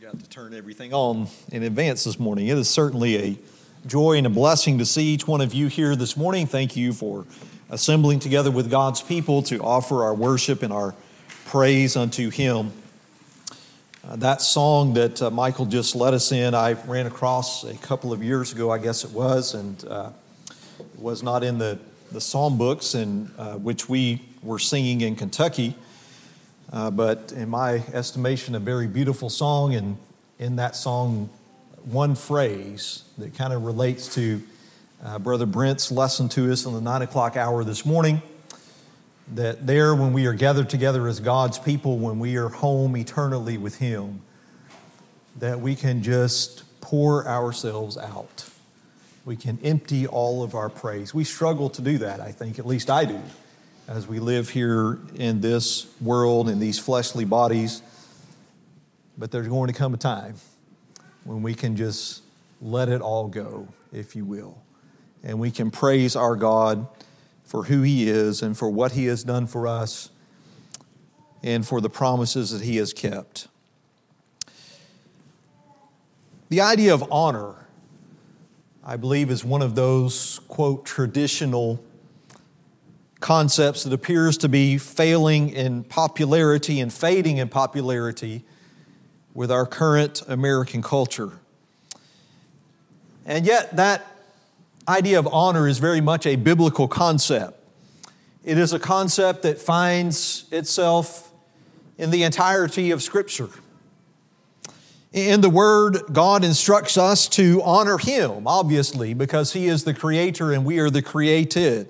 got to turn everything on in advance this morning. It is certainly a joy and a blessing to see each one of you here this morning. Thank you for assembling together with God's people to offer our worship and our praise unto Him. Uh, that song that uh, Michael just led us in, I ran across a couple of years ago, I guess it was, and uh, it was not in the, the psalm books in uh, which we were singing in Kentucky. Uh, but in my estimation, a very beautiful song, and in that song, one phrase that kind of relates to uh, Brother Brent's lesson to us in the nine o'clock hour this morning. That there, when we are gathered together as God's people, when we are home eternally with Him, that we can just pour ourselves out. We can empty all of our praise. We struggle to do that, I think, at least I do as we live here in this world in these fleshly bodies. But there's going to come a time when we can just let it all go, if you will. And we can praise our God for who He is and for what He has done for us and for the promises that He has kept. The idea of honor, I believe, is one of those, quote, traditional concepts that appears to be failing in popularity and fading in popularity with our current American culture. And yet, that idea of honor is very much a biblical concept. It is a concept that finds itself in the entirety of Scripture. In the Word, God instructs us to honor Him, obviously, because He is the Creator and we are the created.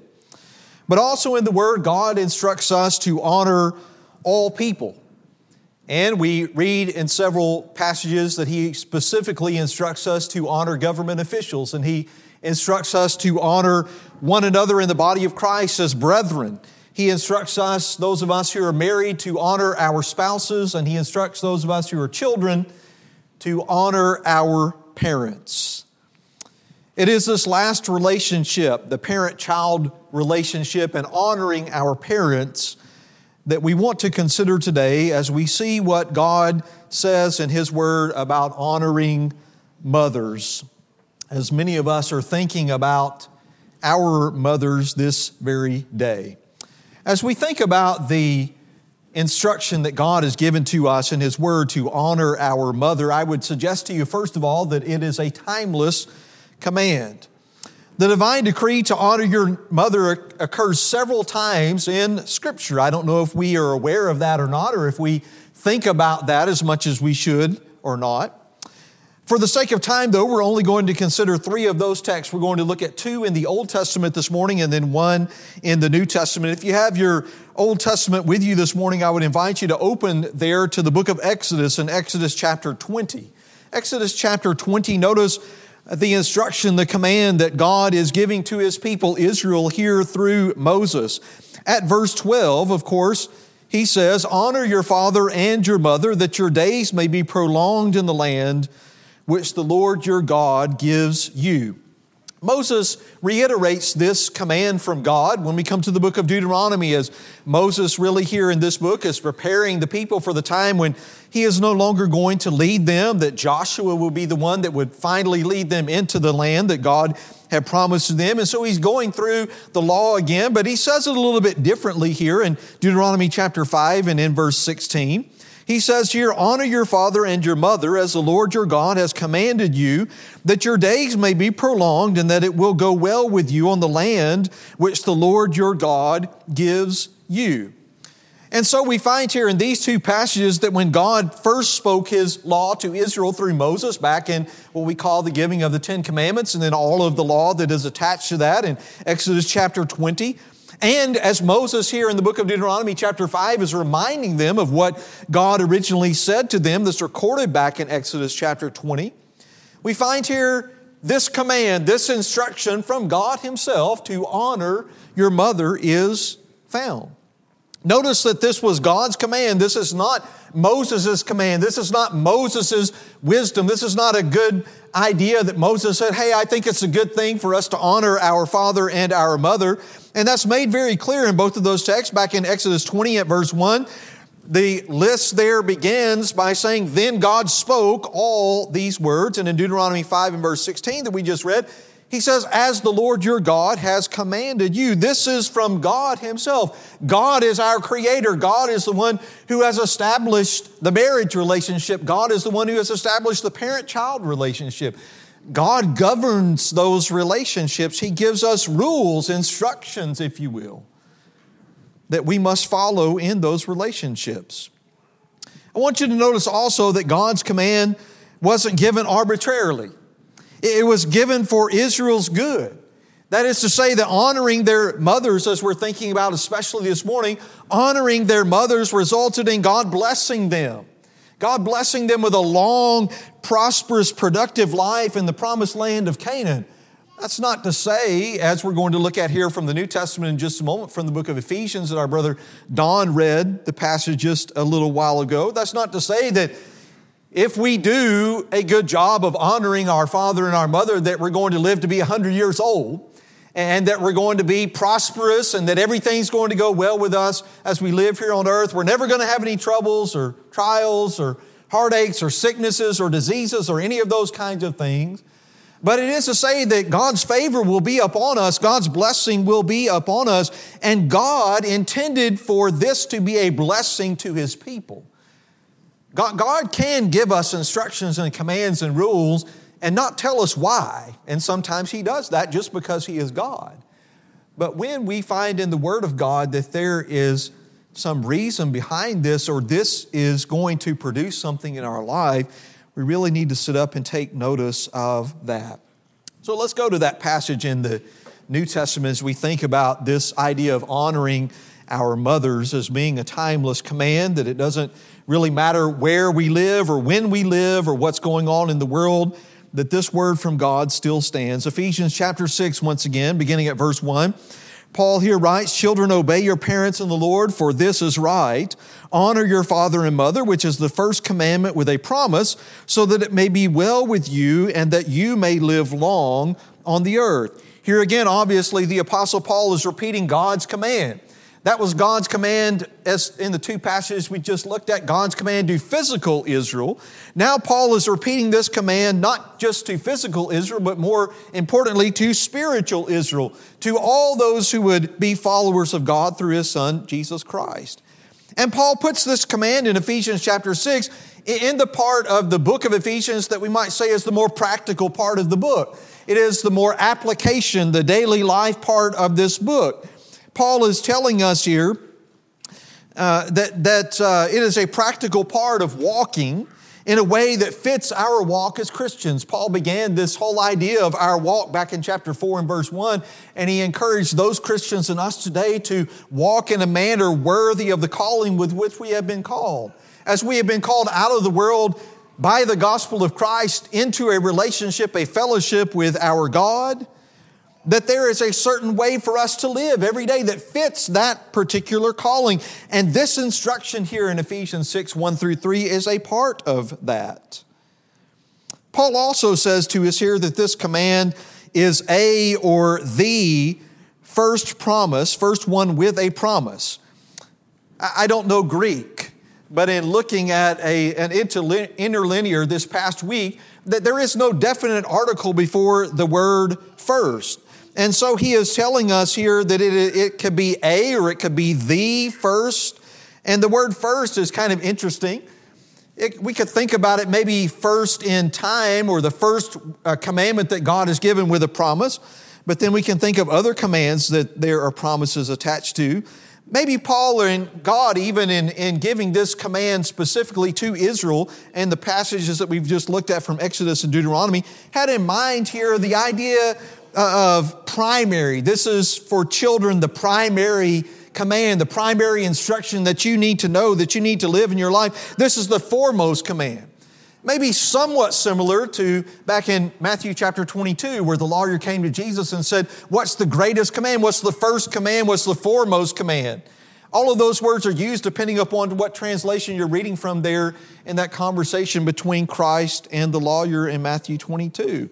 But also in the Word, God instructs us to honor all people. And we read in several passages that He specifically instructs us to honor government officials, and He instructs us to honor one another in the body of Christ as brethren. He instructs us, those of us who are married, to honor our spouses, and He instructs those of us who are children to honor our parents. It is this last relationship, the parent child relationship, and honoring our parents that we want to consider today as we see what God says in His Word about honoring mothers. As many of us are thinking about our mothers this very day. As we think about the instruction that God has given to us in His Word to honor our mother, I would suggest to you, first of all, that it is a timeless command. The divine decree to honor your mother occurs several times in Scripture. I don't know if we are aware of that or not, or if we think about that as much as we should or not. For the sake of time, though, we're only going to consider three of those texts. We're going to look at two in the Old Testament this morning and then one in the New Testament. If you have your Old Testament with you this morning, I would invite you to open there to the book of Exodus in Exodus chapter 20. Exodus chapter 20, notice the instruction, the command that God is giving to his people Israel here through Moses. At verse 12, of course, he says, Honor your father and your mother, that your days may be prolonged in the land which the Lord your God gives you. Moses reiterates this command from God when we come to the book of Deuteronomy, as Moses, really, here in this book, is preparing the people for the time when he is no longer going to lead them, that Joshua will be the one that would finally lead them into the land that God had promised them. And so he's going through the law again, but he says it a little bit differently here in Deuteronomy chapter 5 and in verse 16. He says here, honor your father and your mother as the Lord your God has commanded you, that your days may be prolonged and that it will go well with you on the land which the Lord your God gives you. And so we find here in these two passages that when God first spoke his law to Israel through Moses back in what we call the giving of the Ten Commandments and then all of the law that is attached to that in Exodus chapter 20, and as Moses here in the book of Deuteronomy, chapter 5, is reminding them of what God originally said to them, that's recorded back in Exodus chapter 20, we find here this command, this instruction from God Himself to honor your mother is found. Notice that this was God's command. This is not Moses' command. This is not Moses' wisdom. This is not a good idea that Moses said, Hey, I think it's a good thing for us to honor our father and our mother. And that's made very clear in both of those texts. Back in Exodus 20 at verse 1, the list there begins by saying, Then God spoke all these words. And in Deuteronomy 5 and verse 16 that we just read, he says, As the Lord your God has commanded you. This is from God Himself. God is our creator. God is the one who has established the marriage relationship. God is the one who has established the parent child relationship. God governs those relationships. He gives us rules, instructions, if you will that we must follow in those relationships. I want you to notice also that God's command wasn't given arbitrarily. It was given for Israel's good. That is to say, that honoring their mothers, as we're thinking about especially this morning, honoring their mothers resulted in God blessing them. God blessing them with a long, prosperous, productive life in the promised land of Canaan. That's not to say, as we're going to look at here from the New Testament in just a moment from the book of Ephesians that our brother Don read the passage just a little while ago, that's not to say that if we do a good job of honoring our father and our mother, that we're going to live to be 100 years old and that we're going to be prosperous and that everything's going to go well with us as we live here on earth. We're never going to have any troubles or trials or heartaches or sicknesses or diseases or any of those kinds of things. But it is to say that God's favor will be upon us, God's blessing will be upon us, and God intended for this to be a blessing to His people. God, God can give us instructions and commands and rules and not tell us why. And sometimes He does that just because He is God. But when we find in the Word of God that there is some reason behind this or this is going to produce something in our life, we really need to sit up and take notice of that. So let's go to that passage in the New Testament as we think about this idea of honoring our mothers as being a timeless command, that it doesn't really matter where we live or when we live or what's going on in the world, that this word from God still stands. Ephesians chapter 6, once again, beginning at verse 1. Paul here writes, Children, obey your parents in the Lord, for this is right. Honor your father and mother, which is the first commandment with a promise, so that it may be well with you and that you may live long on the earth. Here again, obviously, the Apostle Paul is repeating God's command. That was God's command, as in the two passages we just looked at, God's command to physical Israel. Now, Paul is repeating this command not just to physical Israel, but more importantly to spiritual Israel, to all those who would be followers of God through his Son, Jesus Christ. And Paul puts this command in Ephesians chapter 6 in the part of the book of Ephesians that we might say is the more practical part of the book. It is the more application, the daily life part of this book. Paul is telling us here uh, that, that uh, it is a practical part of walking in a way that fits our walk as Christians. Paul began this whole idea of our walk back in chapter 4 and verse 1, and he encouraged those Christians and us today to walk in a manner worthy of the calling with which we have been called. As we have been called out of the world by the gospel of Christ into a relationship, a fellowship with our God, that there is a certain way for us to live every day that fits that particular calling. And this instruction here in Ephesians 6 1 through 3 is a part of that. Paul also says to us here that this command is a or the first promise, first one with a promise. I don't know Greek, but in looking at a, an interlinear this past week, that there is no definite article before the word first. And so he is telling us here that it, it could be a or it could be the first. And the word first is kind of interesting. It, we could think about it maybe first in time or the first uh, commandment that God has given with a promise. But then we can think of other commands that there are promises attached to. Maybe Paul and God, even in, in giving this command specifically to Israel and the passages that we've just looked at from Exodus and Deuteronomy, had in mind here the idea Uh, of primary. This is for children the primary command, the primary instruction that you need to know, that you need to live in your life. This is the foremost command. Maybe somewhat similar to back in Matthew chapter 22, where the lawyer came to Jesus and said, What's the greatest command? What's the first command? What's the foremost command? All of those words are used depending upon what translation you're reading from there in that conversation between Christ and the lawyer in Matthew 22.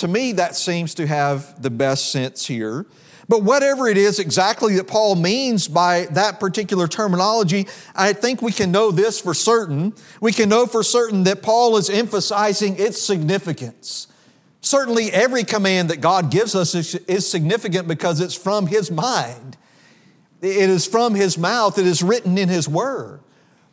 To me, that seems to have the best sense here. But whatever it is exactly that Paul means by that particular terminology, I think we can know this for certain. We can know for certain that Paul is emphasizing its significance. Certainly, every command that God gives us is, is significant because it's from His mind. It is from His mouth, it is written in His Word.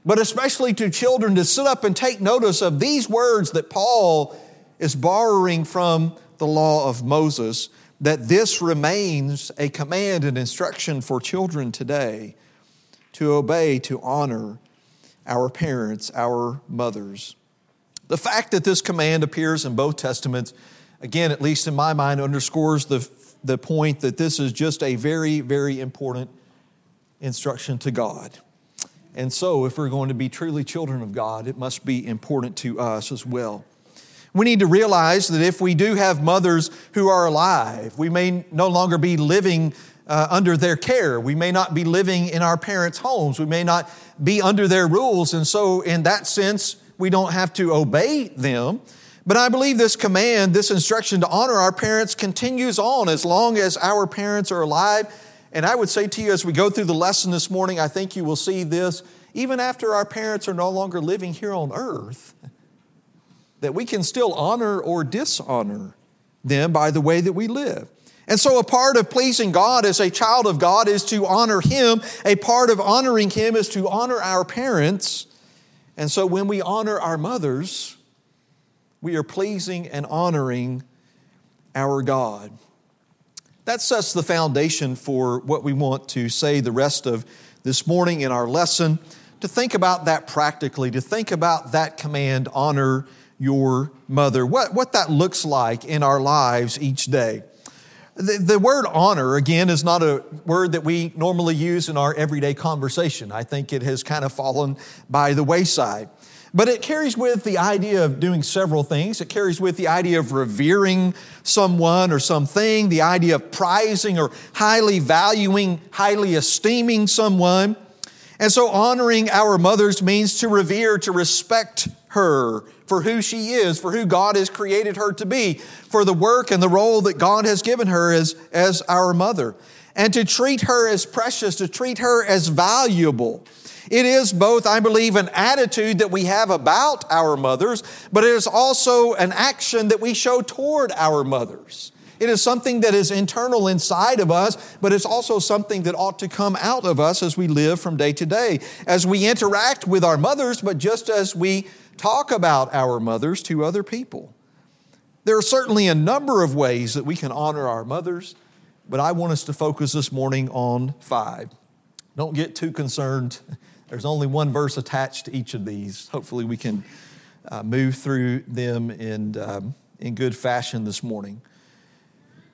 But especially to children to sit up and take notice of these words that Paul is borrowing from the law of Moses that this remains a command and instruction for children today to obey, to honor our parents, our mothers. The fact that this command appears in both testaments, again, at least in my mind, underscores the, the point that this is just a very, very important instruction to God. And so, if we're going to be truly children of God, it must be important to us as well. We need to realize that if we do have mothers who are alive, we may no longer be living uh, under their care. We may not be living in our parents' homes. We may not be under their rules. And so, in that sense, we don't have to obey them. But I believe this command, this instruction to honor our parents continues on as long as our parents are alive. And I would say to you, as we go through the lesson this morning, I think you will see this even after our parents are no longer living here on earth that we can still honor or dishonor them by the way that we live. And so, a part of pleasing God as a child of God is to honor Him. A part of honoring Him is to honor our parents. And so, when we honor our mothers, we are pleasing and honoring our God. That sets the foundation for what we want to say the rest of this morning in our lesson. To think about that practically, to think about that command, honor your mother, what, what that looks like in our lives each day. The, the, word honor, again, is not a word that we normally use in our everyday conversation. I think it has kind of fallen by the wayside. But it carries with the idea of doing several things. It carries with the idea of revering someone or something, the idea of prizing or highly valuing, highly esteeming someone. And so honoring our mothers means to revere, to respect her for who she is, for who God has created her to be, for the work and the role that God has given her as, as our mother, and to treat her as precious, to treat her as valuable. It is both, I believe, an attitude that we have about our mothers, but it is also an action that we show toward our mothers. It is something that is internal inside of us, but it's also something that ought to come out of us as we live from day to day, as we interact with our mothers, but just as we talk about our mothers to other people. There are certainly a number of ways that we can honor our mothers, but I want us to focus this morning on five. Don't get too concerned. There's only one verse attached to each of these. Hopefully, we can uh, move through them in, um, in good fashion this morning.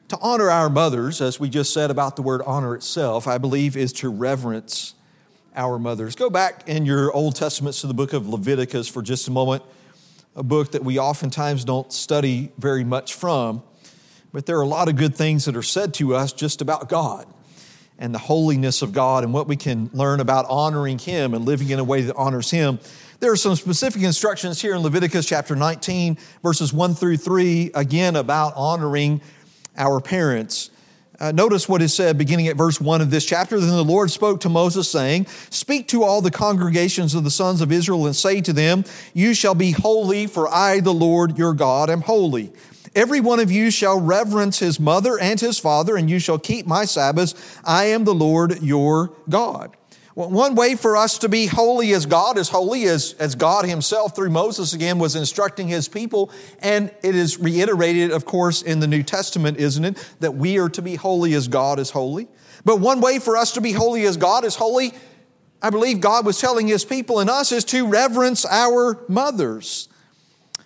To honor our mothers, as we just said about the word honor itself, I believe is to reverence our mothers. Go back in your Old Testaments to the book of Leviticus for just a moment, a book that we oftentimes don't study very much from, but there are a lot of good things that are said to us just about God and the holiness of God and what we can learn about honoring Him and living in a way that honors Him. There are some specific instructions here in Leviticus chapter 19, verses 1 through 3, again about honoring our parents. Uh, notice what is said beginning at verse 1 of this chapter. Then the Lord spoke to Moses, saying, Speak to all the congregations of the sons of Israel and say to them, You shall be holy, for I, the Lord your God, am holy. Every one of you shall reverence his mother and his father, and you shall keep my Sabbaths. I am the Lord your God. One way for us to be holy as God is holy, as, as God Himself through Moses again was instructing His people. And it is reiterated, of course, in the New Testament, isn't it? That we are to be holy as God is holy. But one way for us to be holy as God is holy, I believe God was telling His people and us, is to reverence our mothers.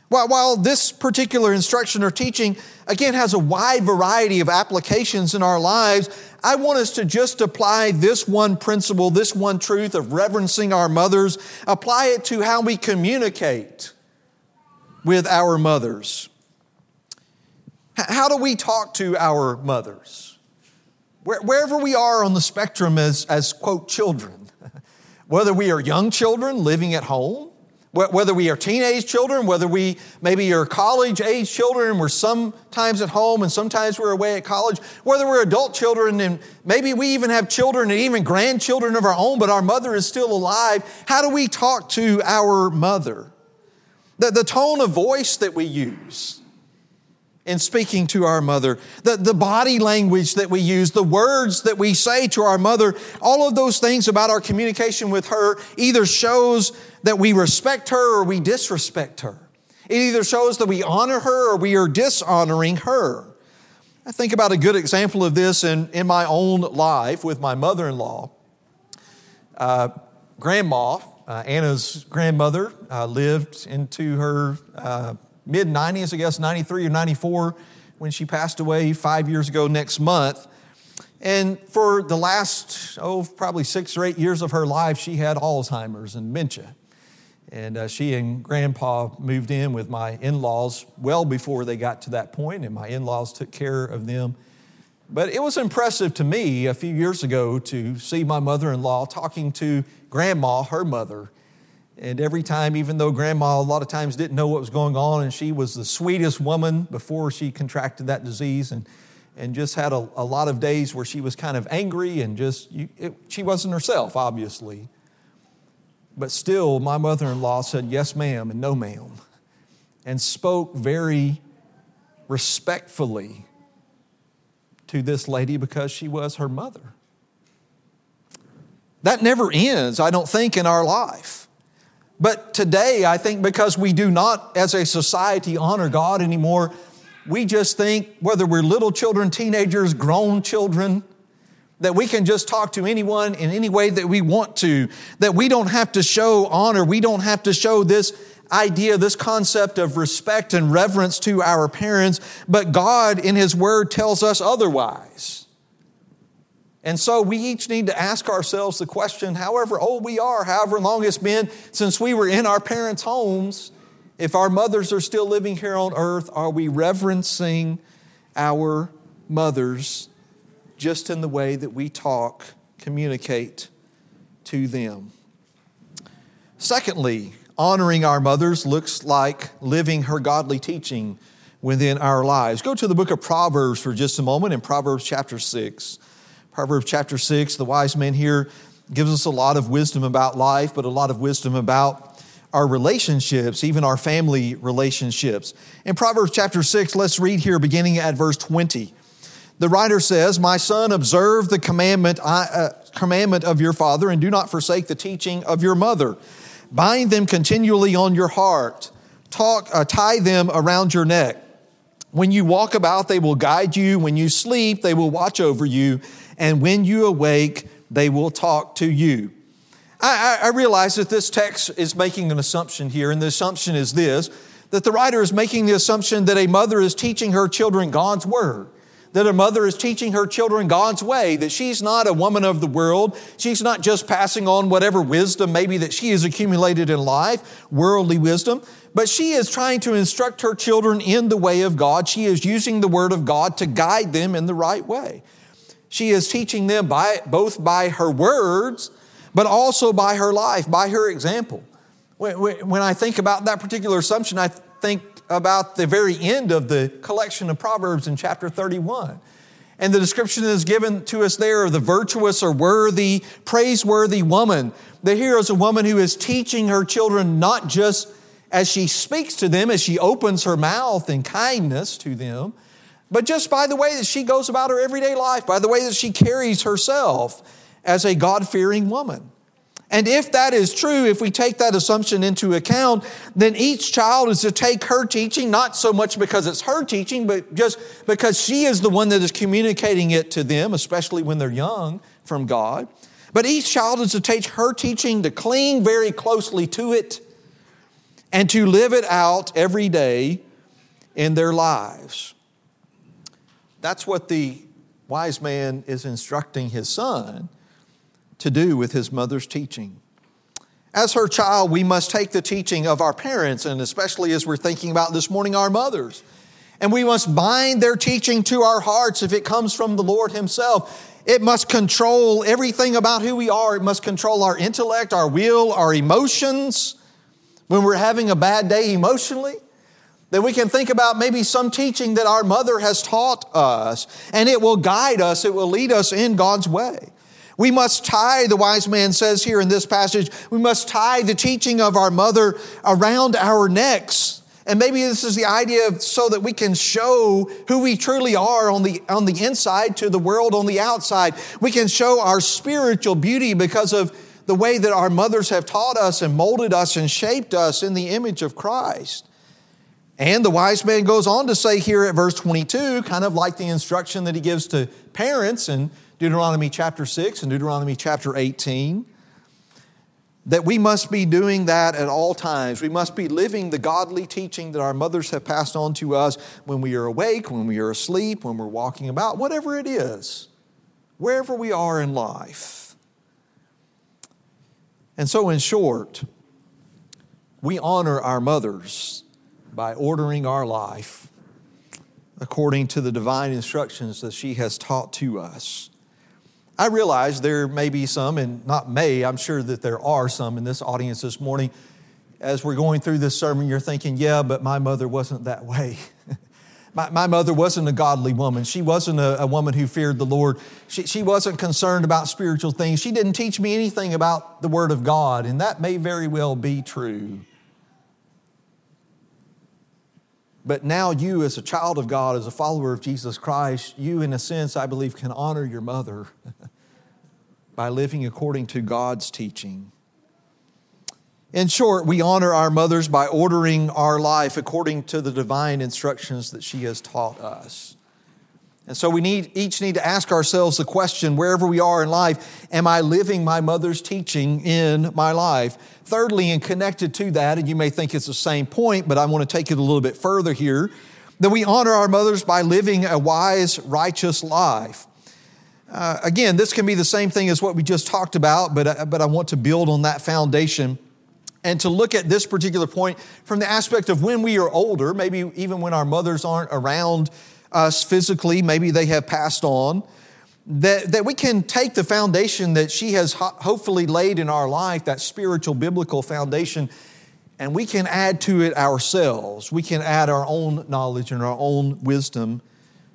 While, this particular instruction or teaching, again, has a wide variety of applications in our lives, I want us to just apply this one principle, this one truth of reverencing our mothers, apply it to how we communicate with our mothers. How do we talk to our mothers? Wherever we are on the spectrum as, as quote, children, whether we are young children living at home, whether we are teenage children, whether we maybe are college age children we're sometimes at home and sometimes we're away at college, whether we're adult children and maybe we even have children and even grandchildren of our own, but our mother is still alive, how do we talk to our mother? The, the tone of voice that we use in speaking to our mother, the, the body language that we use, the words that we say to our mother, all of those things about our communication with her either shows that we respect her or we disrespect her. It either shows that we honor her or we are dishonoring her. I think about a good example of this in, in my own life with my mother in law. Uh, grandma, uh, Anna's grandmother, uh, lived into her uh, mid 90s, I guess 93 or 94, when she passed away five years ago next month. And for the last, oh, probably six or eight years of her life, she had Alzheimer's and dementia. And uh, she and grandpa moved in with my in laws well before they got to that point, and my in laws took care of them. But it was impressive to me a few years ago to see my mother in law talking to grandma, her mother, and every time, even though grandma a lot of times didn't know what was going on, and she was the sweetest woman before she contracted that disease, and, and just had a, a lot of days where she was kind of angry and just, you, it, she wasn't herself, obviously. But still, my mother in law said, Yes, ma'am, and no, ma'am, and spoke very respectfully to this lady because she was her mother. That never ends, I don't think, in our life. But today, I think because we do not, as a society, honor God anymore, we just think, whether we're little children, teenagers, grown children, that we can just talk to anyone in any way that we want to, that we don't have to show honor, we don't have to show this idea, this concept of respect and reverence to our parents, but God in His Word tells us otherwise. And so we each need to ask ourselves the question, however old we are, however long it's been since we were in our parents' homes, if our mothers are still living here on earth, are we reverencing our mothers just in the way that we talk, communicate to them? Secondly, honoring our mothers looks like living her godly teaching within our lives. Go to the book of Proverbs for just a moment in Proverbs chapter 6. Proverbs chapter 6, the wise man here gives us a lot of wisdom about life, but a lot of wisdom about our relationships, even our family relationships. In Proverbs chapter 6, let's read here beginning at verse 20. The writer says, My son, observe the commandment, uh, commandment of your father and do not forsake the teaching of your mother. Bind them continually on your heart, Talk, uh, tie them around your neck. When you walk about, they will guide you. When you sleep, they will watch over you and when you awake, they will talk to you. I, I, realize that this text is making an assumption here, and the assumption is this that the writer is making the assumption that a mother is teaching her children God's word, that a mother is teaching her children God's way, that she's not a woman of the world. She's not just passing on whatever wisdom maybe that she has accumulated in life, worldly wisdom, but she is trying to instruct her children in the way of God. She is using the word of God to guide them in the right way. She is teaching them by, both by her words, but also by her life, by her example. When I think about that particular assumption, I think about the very end of the collection of Proverbs in chapter 31. And the description is given to us there of the virtuous or worthy, praiseworthy woman. The here is a woman who is teaching her children not just as she speaks to them, as she opens her mouth in kindness to them, but just by the way that she goes about her everyday life, by the way that she carries herself as a God fearing woman. And if that is true, if we take that assumption into account, then each child is to take her teaching, not so much because it's her teaching, but just because she is the one that is communicating it to them, especially when they're young from God. But each child is to take her teaching, to cling very closely to it, and to live it out every day in their lives. That's what the wise man is instructing his son to do with his mother's teaching. As her child, we must take the teaching of our parents, and especially as we're thinking about this morning, our mothers. And we must bind their teaching to our hearts if it comes from the Lord Himself. It must control everything about who we are. It must control our intellect, our will, our emotions. when we're having a bad day emotionally, that we can think about maybe some teaching that our mother has taught us, and it will guide us, it will lead us in God's way. We must tie, the wise man says here in this passage, we must tie the teaching of our mother around our necks. And maybe this is the idea of so that we can show who we truly are on the, on the inside to the world on the outside. We can show our spiritual beauty because of the way that our mothers have taught us and molded us and shaped us in the image of Christ. And the wise man goes on to say here at verse 22, kind of like the instruction that he gives to parents in Deuteronomy chapter 6 and Deuteronomy chapter 18, that we must be doing that at all times. We must be living the godly teaching that our mothers have passed on to us when we are awake, when we are asleep, when we're walking about, whatever it is, wherever we are in life. And so, in short, we honor our mothers by ordering our life according to the divine instructions that she has taught to us. I realize there may be some, and not may, I'm sure that there are some in this audience this morning. As we're going through this sermon, you're thinking, yeah, but my mother wasn't that way. my, my mother wasn't a godly woman. She wasn't a, a woman who feared the Lord. She, she wasn't concerned about spiritual things. She didn't teach me anything about the Word of God, and that may very well be true. But now, you, as a child of God, as a follower of Jesus Christ, you, in a sense, I believe, can honor your mother by living according to God's teaching. In short, we honor our mothers by ordering our life according to the divine instructions that she has taught us. And so we need, each need to ask ourselves the question wherever we are in life, am I living my mother's teaching in my life? Thirdly, and connected to that, and you may think it's the same point, but I want to take it a little bit further here, that we honor our mothers by living a wise, righteous life. Uh, again, this can be the same thing as what we just talked about, but, uh, but I want to build on that foundation and to look at this particular point from the aspect of when we are older, maybe even when our mothers aren't around us physically, maybe they have passed on, that, that we can take the foundation that she has ho- hopefully laid in our life, that spiritual biblical foundation, and we can add to it ourselves. We can add our own knowledge and our own wisdom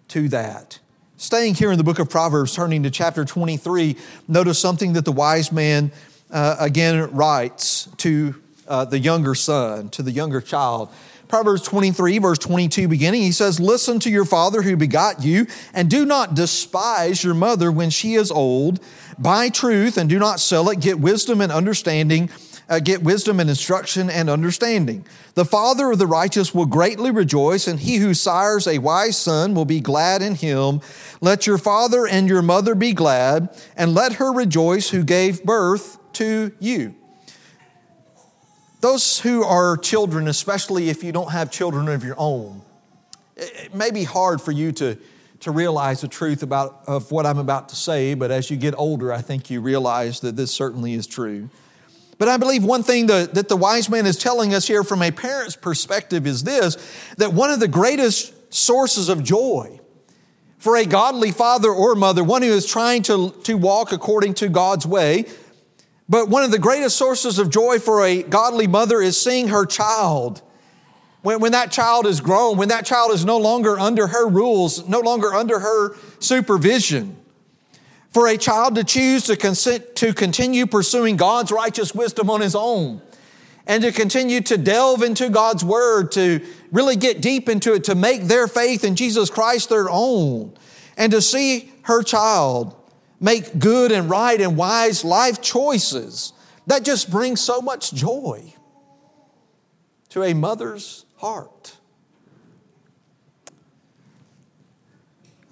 to that. Staying here in the book of Proverbs, turning to chapter 23, notice something that the wise man uh, again writes to uh, the younger son, to the younger child. Proverbs 23, verse 22, beginning, he says, Listen to your father who begot you, and do not despise your mother when she is old. Buy truth and do not sell it. Get wisdom and understanding. Uh, get wisdom and instruction and understanding. The father of the righteous will greatly rejoice, and he who sires a wise son will be glad in him. Let your father and your mother be glad, and let her rejoice who gave birth to you. Those who are children, especially if you don't have children of your own, it may be hard for you to, to realize the truth about, of what I'm about to say, but as you get older, I think you realize that this certainly is true. But I believe one thing that, that the wise man is telling us here from a parent's perspective is this that one of the greatest sources of joy for a godly father or mother, one who is trying to, to walk according to God's way, but one of the greatest sources of joy for a godly mother is seeing her child. When, when that child is grown, when that child is no longer under her rules, no longer under her supervision. For a child to choose to, consent, to continue pursuing God's righteous wisdom on his own and to continue to delve into God's word, to really get deep into it, to make their faith in Jesus Christ their own, and to see her child make good and right and wise life choices. That just brings so much joy to a mother's heart.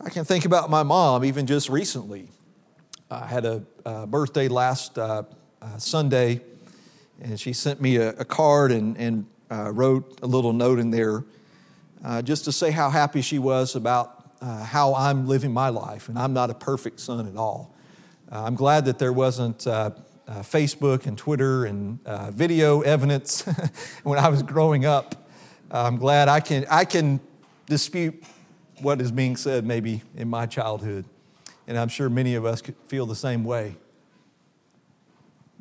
I can think about my mom even just recently. I had a, a birthday last uh, uh, Sunday, and she sent me a, a card and, and uh, wrote a little note in there uh, just to say how happy she was about uh, how I'm living my life, and I'm not a perfect son at all. Uh, I'm glad that there wasn't uh, uh, Facebook and Twitter and uh, video evidence when I was growing up. I'm glad I can, I can dispute what is being said maybe in my childhood, and I'm sure many of us feel the same way.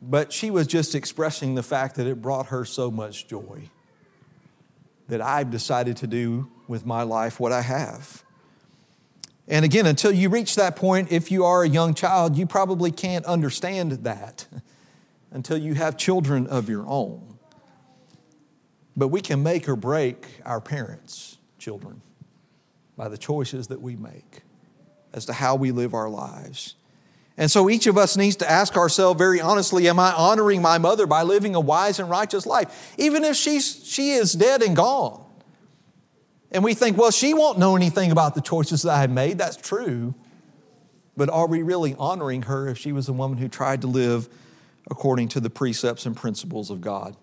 but she was just expressing the fact that it brought her so much joy that I've decided to do with my life what I have. And again, until you reach that point, if you are a young child, you probably can't understand that until you have children of your own. But we can make or break our parents' children by the choices that we make as to how we live our lives. And so each of us needs to ask ourselves very honestly Am I honoring my mother by living a wise and righteous life? Even if she's, she is dead and gone. And we think, well, she won't know anything about the choices that I made. That's true. But are we really honoring her if she was a woman who tried to live according to the precepts and principles of God?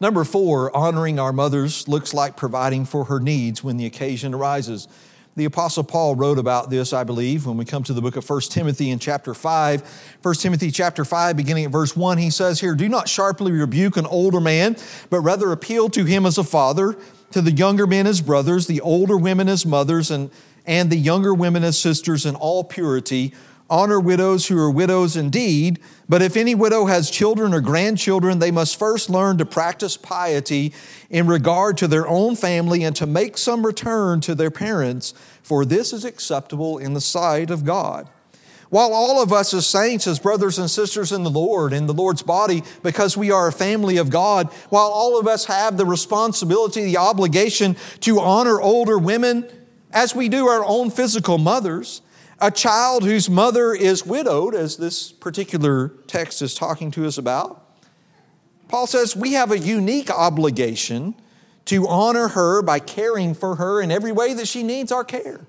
Number four, honoring our mothers looks like providing for her needs when the occasion arises. The Apostle Paul wrote about this, I believe, when we come to the book of 1 Timothy in chapter 5. 1 Timothy chapter 5, beginning at verse 1, he says here, Do not sharply rebuke an older man, but rather appeal to him as a father, to the younger men as brothers, the older women as mothers, and, and the younger women as sisters in all purity. Honor widows who are widows indeed, but if any widow has children or grandchildren, they must first learn to practice piety in regard to their own family and to make some return to their parents, for this is acceptable in the sight of God. While all of us as saints, as brothers and sisters in the Lord, in the Lord's body, because we are a family of God, while all of us have the responsibility, the obligation to honor older women as we do our own physical mothers, a child whose mother is widowed, as this particular text is talking to us about, Paul says we have a unique obligation to honor her by caring for her in every way that she needs our care.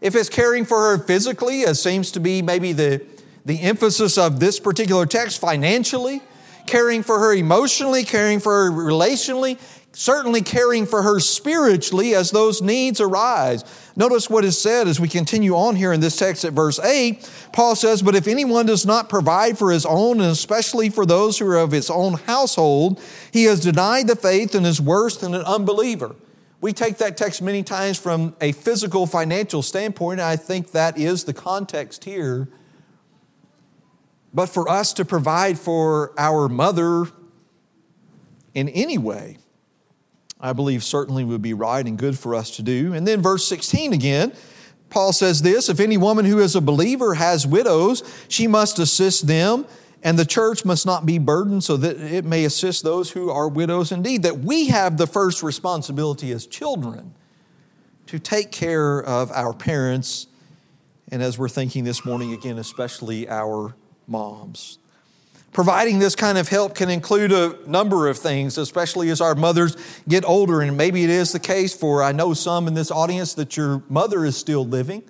If it's caring for her physically, as seems to be maybe the, the emphasis of this particular text, financially, caring for her emotionally, caring for her relationally, certainly caring for her spiritually as those needs arise. Notice what is said as we continue on here in this text at verse 8. Paul says, But if anyone does not provide for his own, and especially for those who are of his own household, he has denied the faith and is worse than an unbeliever. We take that text many times from a physical, financial standpoint, and I think that is the context here. But for us to provide for our mother in any way, I believe certainly would be right and good for us to do. And then verse 16 again, Paul says this If any woman who is a believer has widows, she must assist them, and the church must not be burdened so that it may assist those who are widows indeed. That we have the first responsibility as children to take care of our parents, and as we're thinking this morning again, especially our moms. Providing this kind of help can include a number of things, especially as our mothers get older. And maybe it is the case for, I know some in this audience, that your mother is still living,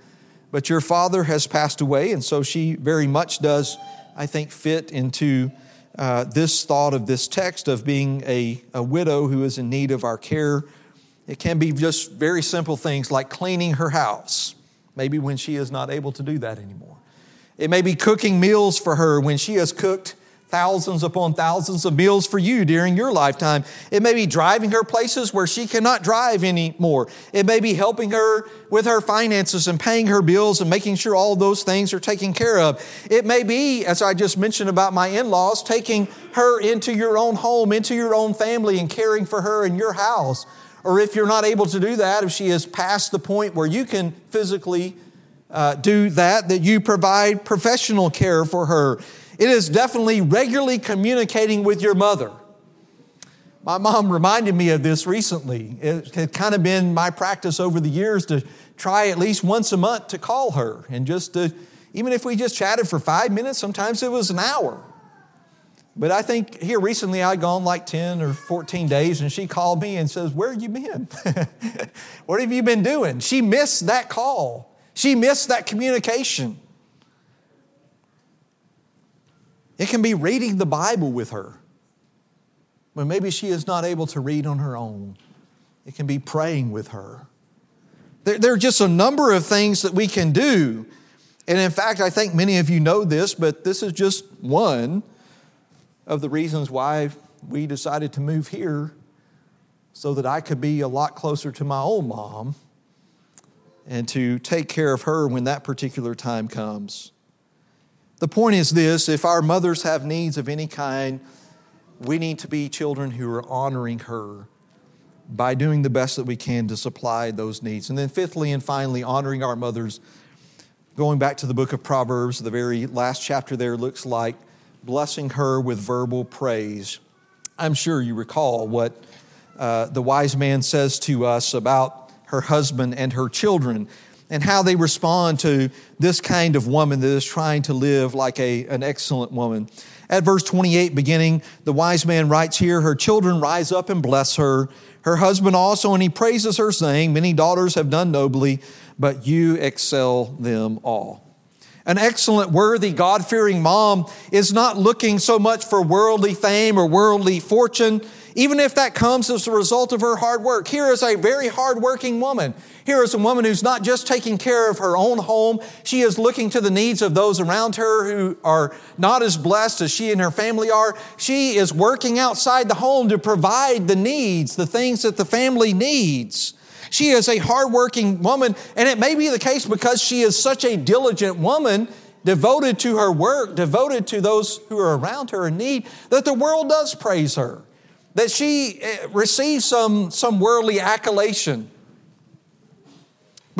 but your father has passed away. And so she very much does, I think, fit into uh, this thought of this text of being a, a widow who is in need of our care. It can be just very simple things like cleaning her house, maybe when she is not able to do that anymore. It may be cooking meals for her when she has cooked thousands upon thousands of meals for you during your lifetime. It may be driving her places where she cannot drive anymore. It may be helping her with her finances and paying her bills and making sure all those things are taken care of. It may be, as I just mentioned about my in laws, taking her into your own home, into your own family, and caring for her in your house. Or if you're not able to do that, if she is past the point where you can physically uh, do that, that you provide professional care for her. It is definitely regularly communicating with your mother. My mom reminded me of this recently. It had kind of been my practice over the years to try at least once a month to call her and just to, even if we just chatted for five minutes, sometimes it was an hour. But I think here recently I'd gone like 10 or 14 days and she called me and says, Where have you been? what have you been doing? She missed that call. She missed that communication. It can be reading the Bible with her when maybe she is not able to read on her own. It can be praying with her. There, there, are just a number of things that we can do. And in fact, I think many of you know this, but this is just one of the reasons why we decided to move here so that I could be a lot closer to my own mom and to take care of her when that particular time comes. The point is this if our mothers have needs of any kind, we need to be children who are honoring her by doing the best that we can to supply those needs. And then, fifthly and finally, honoring our mothers. Going back to the book of Proverbs, the very last chapter there looks like blessing her with verbal praise. I'm sure you recall what uh, the wise man says to us about her husband and her children and how they respond to this kind of woman that is trying to live like a, an excellent woman. At verse 28, beginning, the wise man writes here, Her children rise up and bless her, her husband also, and he praises her, saying, Many daughters have done nobly, but you excel them all. An excellent, worthy, God fearing mom is not looking so much for worldly fame or worldly fortune, even if that comes as a result of her hard work. Here is a very hard working woman. Here is a woman who's not just taking care of her own home, she is looking to the needs of those around her who are not as blessed as she and her family are. She is working outside the home to provide the needs, the things that the family needs. She is a hardworking woman, and it may be the case because she is such a diligent woman, devoted to her work, devoted to those who are around her in need, that the world does praise her, that she eh, receives some, some worldly accolation.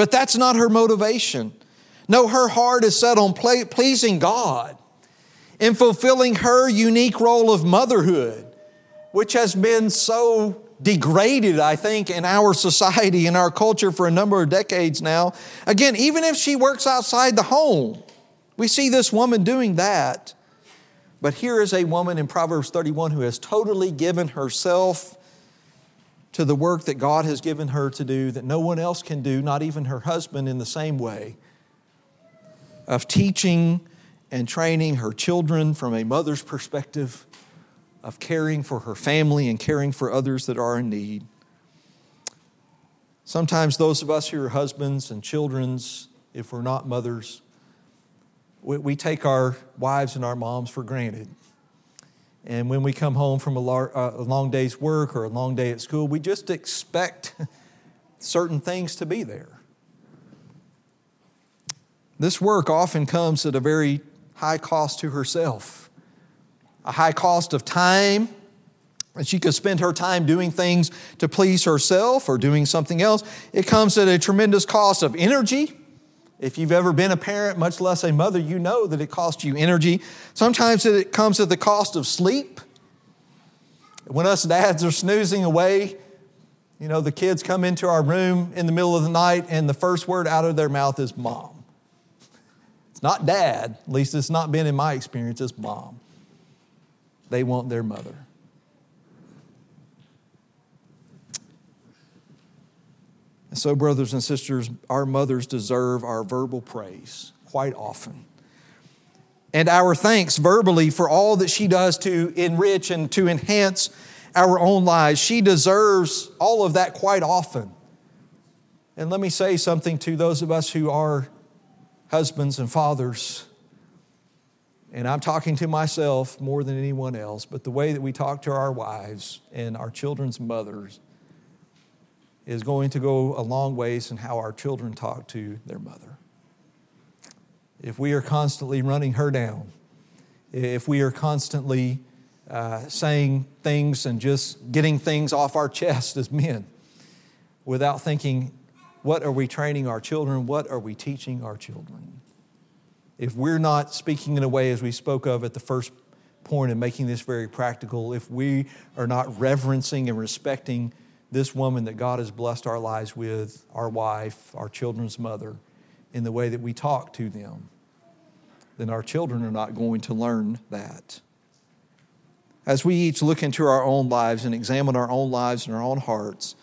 But that's not her motivation. No, her heart is set on pleasing God in fulfilling her unique role of motherhood, which has been so degraded, I think, in our society, in our culture for a number of decades now. Again, even if she works outside the home, we see this woman doing that. But here is a woman in Proverbs 31 who has totally given herself to the work that God has given her to do that no one else can do, not even her husband, in the same way of teaching and training her children from a mother's perspective of caring for her family and caring for others that are in need. Sometimes those of us who are husbands and children's, if we're not mothers, we, we take our wives and our moms for granted. And when we come home from a, lar- uh, a long day's work or a long day at school, we just expect certain things to be there. This work often comes at a very high cost to herself a high cost of time. And she could spend her time doing things to please herself or doing something else. It comes at a tremendous cost of energy. If you've ever been a parent, much less a mother, you know that it costs you energy. Sometimes it comes at the cost of sleep. When us dads are snoozing away, you know, the kids come into our room in the middle of the night and the first word out of their mouth is mom. It's not dad, at least it's not been in my experience, it's mom. They want their mother. And so, brothers and sisters, our mothers deserve our verbal praise quite often. And our thanks verbally for all that she does to enrich and to enhance our own lives. She deserves all of that quite often. And let me say something to those of us who are husbands and fathers and I'm talking to myself more than anyone else, but the way that we talk to our wives and our children's mothers is going to go a long ways in how our children talk to their mother. If we are constantly running her down, if we are constantly uh, saying things and just getting things off our chest as men without thinking, what are we training our children? What are we teaching our children? if we're not speaking in a way as we spoke of at the first point and making this very practical, if we are not reverencing and respecting this woman that God has blessed our lives with, our wife, our children's mother, in the way that we talk to them, then our children are not going to learn that. As we each look into our own lives and examine our own lives and our own hearts,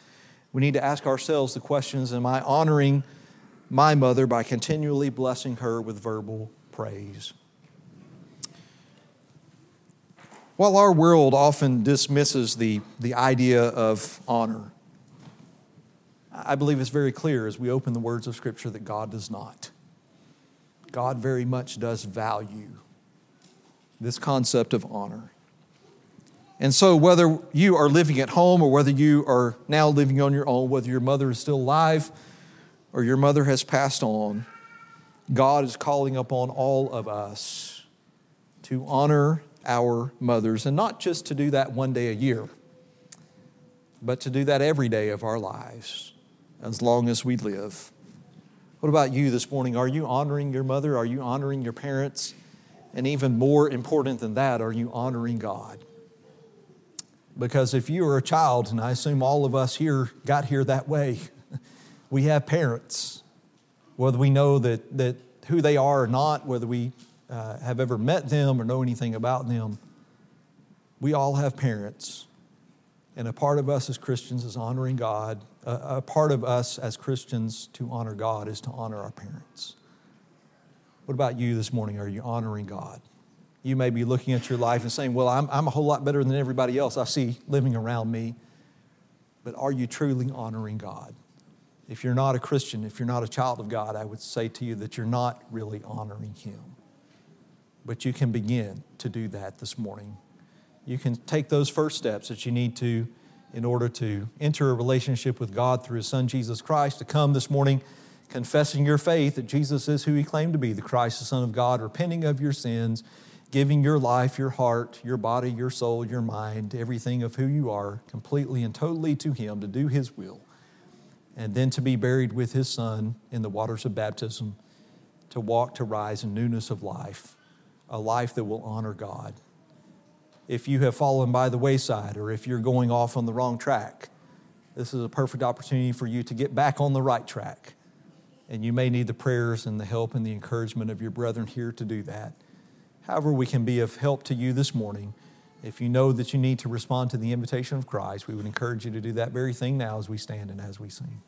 we need to ask ourselves the questions Am I honoring my mother by continually blessing her with verbal praise. While our world often dismisses the, the idea of honor, I believe it's very clear as we open the words of Scripture that God does not. God very much does value this concept of honor. And so, whether you are living at home or whether you are now living on your own, whether your mother is still alive, or your mother has passed on, God is calling upon all of us to honor our mothers, and not just to do that one day a year, but to do that every day of our lives as long as we live. What about you this morning? Are you honoring your mother? Are you honoring your parents? And even more important than that, are you honoring God? Because if you are a child, and I assume all of us here got here that way, we have parents. Whether we know that, that who they are or not, whether we uh, have ever met them or know anything about them, we all have parents. And a part of us as Christians is honoring God. A, part of us as Christians to honor God is to honor our parents. What about you this morning? Are you honoring God? You may be looking at your life and saying, Well, I'm, I'm a whole lot better than everybody else I see living around me. But are you truly honoring God? If you're not a Christian, if you're not a child of God, I would say to you that you're not really honoring Him. But you can begin to do that this morning. You can take those first steps that you need to in order to enter a relationship with God through His Son Jesus Christ, to come this morning confessing your faith that Jesus is who He claimed to be, the Christ, the Son of God, repenting of your sins, giving your life, your heart, your body, your soul, your mind, everything of who you are, completely and totally to Him to do His will, and then to be buried with His Son in the waters of baptism, to walk, to rise in newness of life, a life that will honor God if you have fallen by the wayside or if you're going off on the wrong track. This is a perfect opportunity for you to get back on the right track. And you may need the prayers and the help and the encouragement of your brethren here to do that. However, we can be of help to you this morning. If you know that you need to respond to the invitation of Christ, we would encourage you to do that very thing now as we stand and as we sing.